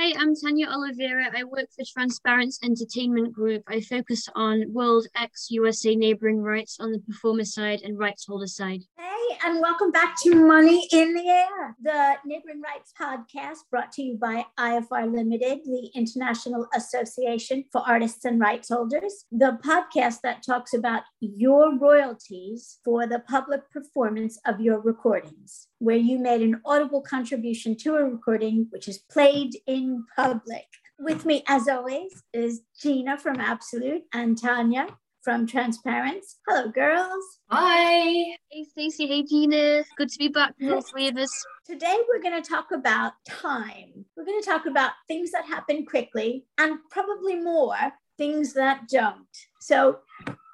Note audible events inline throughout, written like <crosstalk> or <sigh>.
I'm Tanya Oliveira. I work for Transparence Entertainment Group. I focus on World X USA neighboring rights on the performer side and rights holder side. Hey, and welcome back to Money in the Air, the Neighboring Rights podcast brought to you by IAFAR Limited, the International Association for Artists and Rights Holders, the podcast that talks about your royalties for the public performance of your recordings, where you made an audible contribution to a recording which is played in public. With me, as always, is Gina from Absolute and Tanya from Transparence. Hello, girls. Hi. Hey, Stacey. Hey, Gina. Good to be back with all three of us. Today, we're going to talk about time. We're going to talk about things that happen quickly and probably more things that don't. So,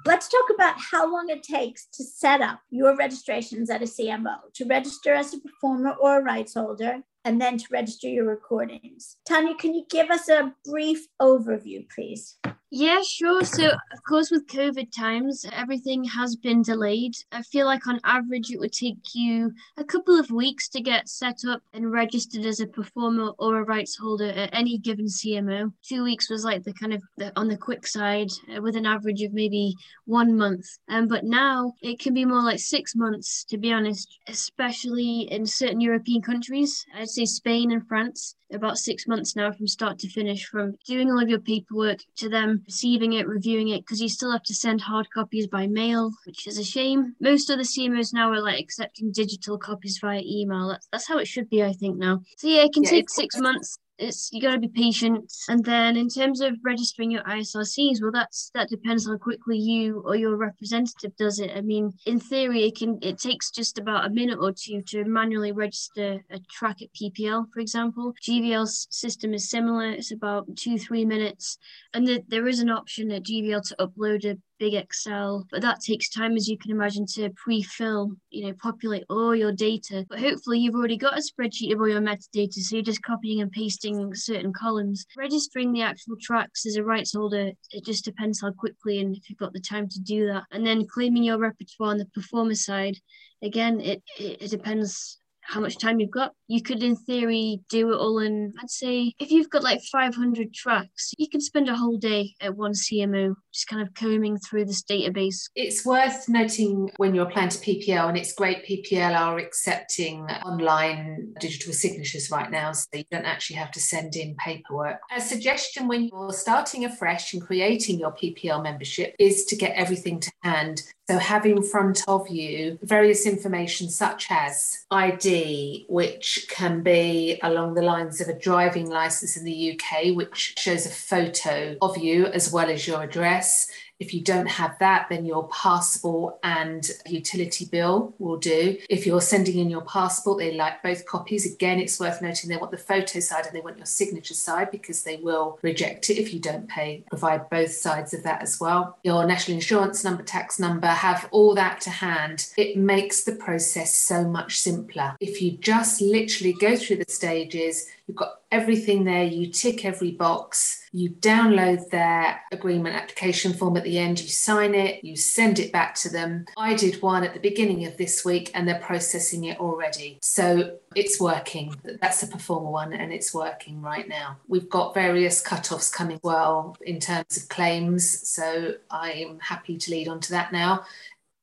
Let's talk about how long it takes to set up your registrations at a CMO, to register as a performer or a rights holder, and then to register your recordings. Tanya, can you give us a brief overview, please? Yeah, sure. So, of course, with COVID times, everything has been delayed. I feel like on average, it would take you a couple of weeks to get set up and registered as a performer or a rights holder at any given CMO. Two weeks was like the kind of the, on the quick side, uh, with an average of maybe one month. Um, but now it can be more like six months, to be honest, especially in certain European countries. I'd say Spain and France about six months now from start to finish, from doing all of your paperwork to them receiving it, reviewing it, because you still have to send hard copies by mail, which is a shame. Most of the CMOs now are like accepting digital copies via email. That's, that's how it should be, I think, now. So yeah, it can yeah, take six months it's you got to be patient. And then in terms of registering your isrcs well that's that depends how quickly you or your representative does it. I mean in theory it can it takes just about a minute or two to manually register a track at ppl for example. Gvl's system is similar. It's about two three minutes. And the, there is an option at gvl to upload a big Excel, but that takes time, as you can imagine, to pre-fill, you know, populate all your data. But hopefully you've already got a spreadsheet of all your metadata, so you're just copying and pasting certain columns. Registering the actual tracks as a rights holder, it just depends how quickly and if you've got the time to do that. And then claiming your repertoire on the performer side, again, it, it, it depends how much time you've got. You could, in theory, do it all in, I'd say, if you've got like 500 tracks, you can spend a whole day at one CMO just kind of combing through this database. It's worth noting when you're applying to PPL, and it's great PPL are accepting online digital signatures right now, so you don't actually have to send in paperwork. A suggestion when you're starting afresh and creating your PPL membership is to get everything to hand so, have in front of you various information such as ID, which can be along the lines of a driving license in the UK, which shows a photo of you as well as your address. If you don't have that, then your passport and utility bill will do. If you're sending in your passport, they like both copies. Again, it's worth noting they want the photo side and they want your signature side because they will reject it if you don't pay. Provide both sides of that as well. Your national insurance number, tax number, have all that to hand. It makes the process so much simpler. If you just literally go through the stages, You've got everything there. You tick every box. You download their agreement application form at the end. You sign it. You send it back to them. I did one at the beginning of this week and they're processing it already. So it's working. That's a performer one and it's working right now. We've got various cut-offs coming well in terms of claims. So I'm happy to lead on to that now.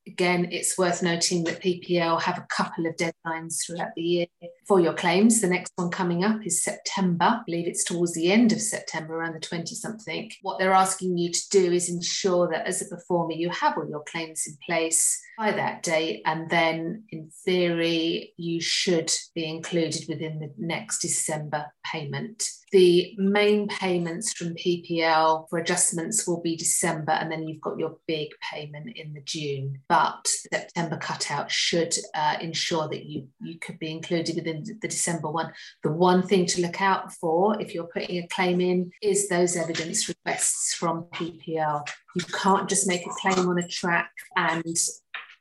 Again, it's worth noting that PPL have a couple of deadlines throughout the year for your claims. The next one coming up is September. I believe it's towards the end of September, around the 20 something. What they're asking you to do is ensure that as a performer, you have all your claims in place by that date. And then, in theory, you should be included within the next December payment the main payments from PPL for adjustments will be December, and then you've got your big payment in the June. But September cutout should uh, ensure that you you could be included within the December one. The one thing to look out for if you're putting a claim in is those evidence requests from PPL. You can't just make a claim on a track and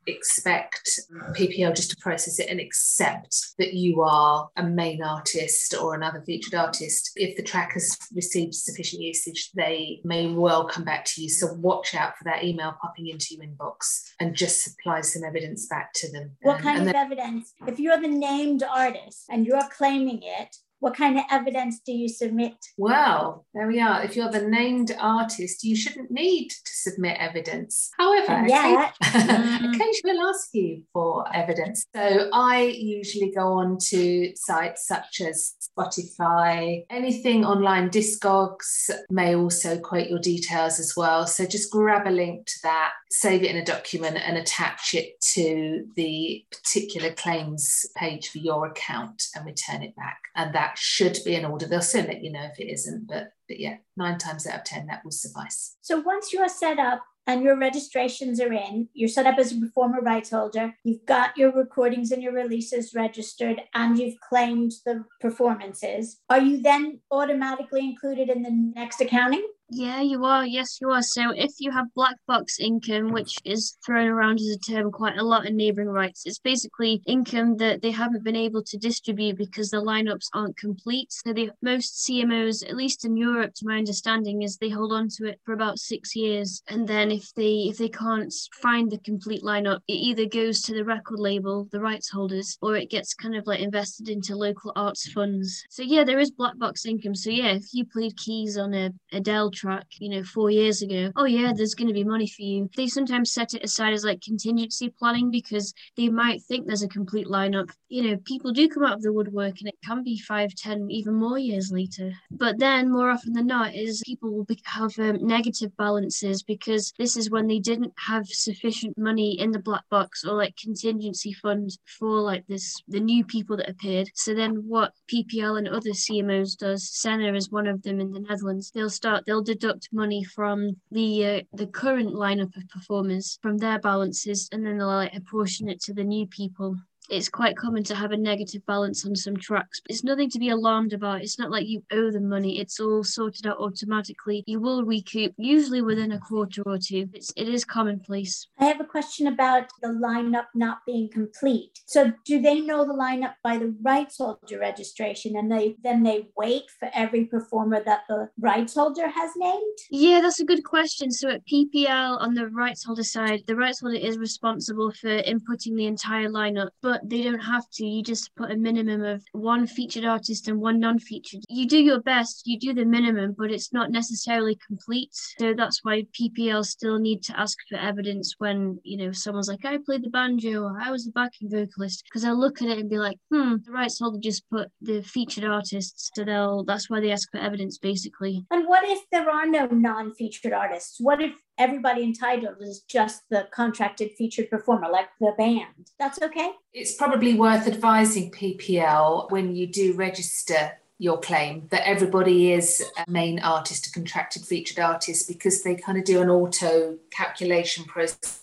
expect PPL just to process it and accept that you are a main artist or another featured artist. If the track has received sufficient usage, they may well come back to you. So watch out for that email popping into your inbox and just supply some evidence back to them. What Um, kind of then- evidence? If you're the named artist and you're claiming it, what kind of evidence do you submit? Well, there we are. If you're the named artist, you shouldn't need to submit evidence. However, Yeah. occasionally <laughs> mm. we'll ask you for evidence. So I usually go on to sites such as Spotify, anything online, Discogs may also quote your details as well. So just grab a link to that, save it in a document, and attach it to the particular claims page for your account and return it back. And that should be in order. They'll soon let you know if it isn't, but but yeah, nine times out of ten that will suffice. So once you're set up and your registrations are in, you're set up as a performer rights holder, you've got your recordings and your releases registered, and you've claimed the performances, are you then automatically included in the next accounting? Yeah, you are. Yes, you are. So if you have black box income, which is thrown around as a term quite a lot in neighbouring rights, it's basically income that they haven't been able to distribute because the lineups aren't complete. So the most CMOs, at least in Europe, to my understanding, is they hold on to it for about six years, and then if they if they can't find the complete lineup, it either goes to the record label, the rights holders, or it gets kind of like invested into local arts funds. So yeah, there is black box income. So yeah, if you played keys on a Adele track, you know, four years ago, oh yeah, there's going to be money for you. They sometimes set it aside as like contingency planning because they might think there's a complete lineup. You know, people do come out of the woodwork and it can be five, ten, even more years later. But then more often than not is people will be, have um, negative balances because this is when they didn't have sufficient money in the black box or like contingency fund for like this the new people that appeared. So then what PPL and other CMOs does, SENA is one of them in the Netherlands. They'll start they'll deduct money from the uh, the current lineup of performers from their balances and then they'll like apportion it to the new people it's quite common to have a negative balance on some tracks. It's nothing to be alarmed about. It's not like you owe them money. It's all sorted out automatically. You will recoup, usually within a quarter or two. It's it is commonplace. I have a question about the lineup not being complete. So do they know the lineup by the rights holder registration and they then they wait for every performer that the rights holder has named? Yeah, that's a good question. So at PPL on the rights holder side, the rights holder is responsible for inputting the entire lineup, but they don't have to. You just put a minimum of one featured artist and one non-featured. You do your best, you do the minimum, but it's not necessarily complete. So that's why PPL still need to ask for evidence when, you know, someone's like, I played the banjo or I was the backing vocalist. Because they'll look at it and be like, hmm, the rights holder just put the featured artists. So they'll that's why they ask for evidence basically. And what if there are no non-featured artists? What if everybody entitled is just the contracted featured performer, like the band? That's okay? It's probably worth advising PPL when you do register your claim that everybody is a main artist, a contracted featured artist, because they kind of do an auto calculation process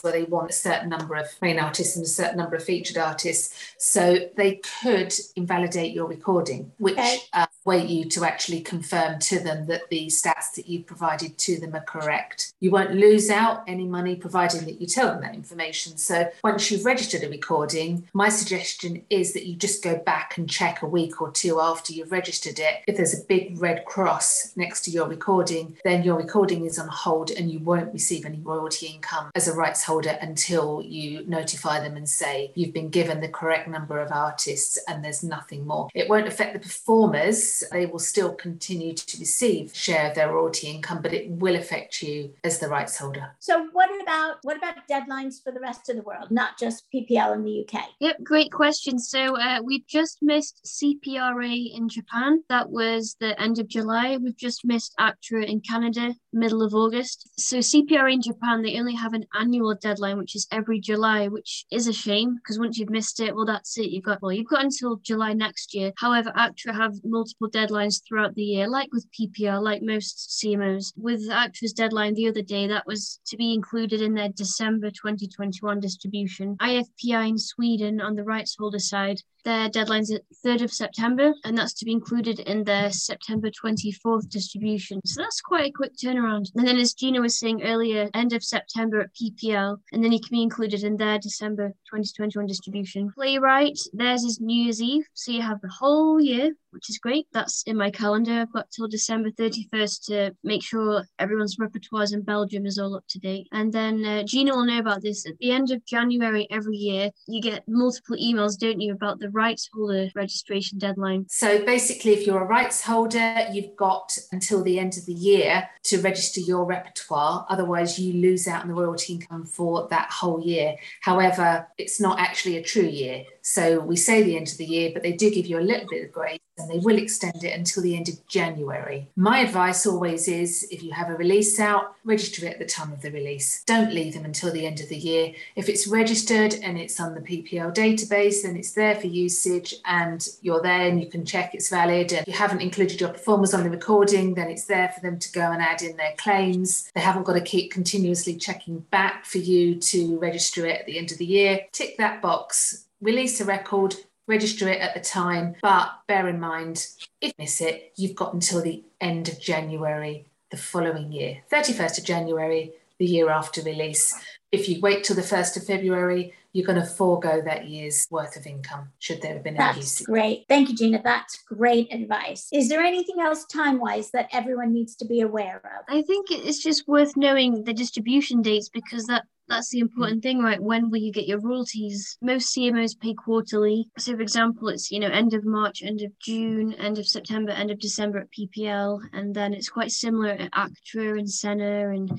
where they want a certain number of main artists and a certain number of featured artists. So they could invalidate your recording, which Okay. uh, way you to actually confirm to them that the stats that you provided to them are correct. You won't lose out any money providing that you tell them that information. So once you've registered a recording, my suggestion is that you just go back and check a week or two after you've registered it. If there's a big red cross next to your recording, then your recording is on hold and you won't receive any royalty income as a rights holder until you notify them and say you've been given the correct number of artists and there's nothing more. It won't affect the performers. They will still continue to receive share of their royalty income, but it will affect you as the rights holder. So what about what about deadlines for the rest of the world, not just PPL in the UK? Yep, great question. So uh, we just missed CPRA in Japan. That was the end of July. We've just missed ACTRA in Canada, middle of August. So CPRA in Japan, they only have an annual deadline, which is every July, which is a shame because once you've missed it, well, that's it. You've got well, you've got until July next year. However, ACTRA have multiple deadlines throughout the year, like with PPL, like most CMOs. With ACTRA's deadline the other day, that was to be included in their December 2021 distribution. IFPI in Sweden on the rights holder side their deadline's at 3rd of September, and that's to be included in their September 24th distribution. So that's quite a quick turnaround. And then, as Gina was saying earlier, end of September at PPL, and then it can be included in their December 2021 distribution. PlayRight, theirs is New Year's Eve, so you have the whole year which is great. That's in my calendar. I've got till December 31st to make sure everyone's repertoires in Belgium is all up to date. And then uh, Gina will know about this. At the end of January every year, you get multiple emails, don't you, about the rights holder registration deadline. So basically, if you're a rights holder, you've got until the end of the year to register your repertoire. Otherwise, you lose out on the royalty income for that whole year. However, it's not actually a true year. So we say the end of the year, but they do give you a little bit of grace and they will extend it until the end of January. My advice always is if you have a release out, register it at the time of the release. Don't leave them until the end of the year. If it's registered and it's on the PPL database, then it's there for usage and you're there and you can check it's valid. And if you haven't included your performers on the recording, then it's there for them to go and add in their claims. They haven't got to keep continuously checking back for you to register it at the end of the year. Tick that box release a record, register it at the time. But bear in mind, if you miss it, you've got until the end of January the following year, 31st of January, the year after release. If you wait till the 1st of February, you're going to forego that year's worth of income should there have been That's usage. great. Thank you, Gina. That's great advice. Is there anything else time wise that everyone needs to be aware of? I think it's just worth knowing the distribution dates because that that's the important thing, right? When will you get your royalties? Most CMOs pay quarterly. So, for example, it's you know end of March, end of June, end of September, end of December at PPL, and then it's quite similar at ACTRA and SENA and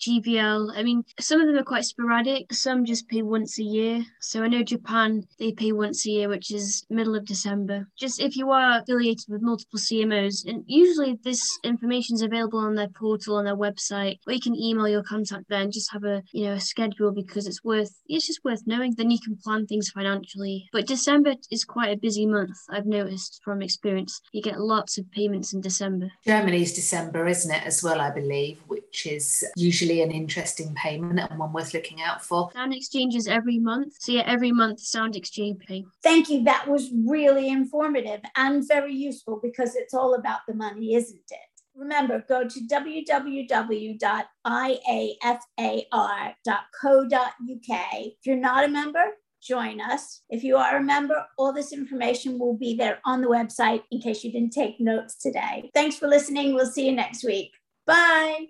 GVL. I mean, some of them are quite sporadic. Some just pay once a year. So I know Japan they pay once a year, which is middle of December. Just if you are affiliated with multiple CMOs, and usually this information is available on their portal on their website, or you can email your contact there and just have a you know a schedule because it's worth it's just worth knowing. Then you can plan things financially. But December is quite a busy month. I've noticed from experience. You get lots of payments in December. Germany's December, isn't it, as well, I believe, which is usually an interesting payment and one worth looking out for. SoundExchange's every month. So yeah, every month SoundExchange pay. Thank you. That was really informative and very useful because it's all about the money, isn't it? Remember, go to www.iafar.co.uk. If you're not a member, join us. If you are a member, all this information will be there on the website in case you didn't take notes today. Thanks for listening. We'll see you next week. Bye.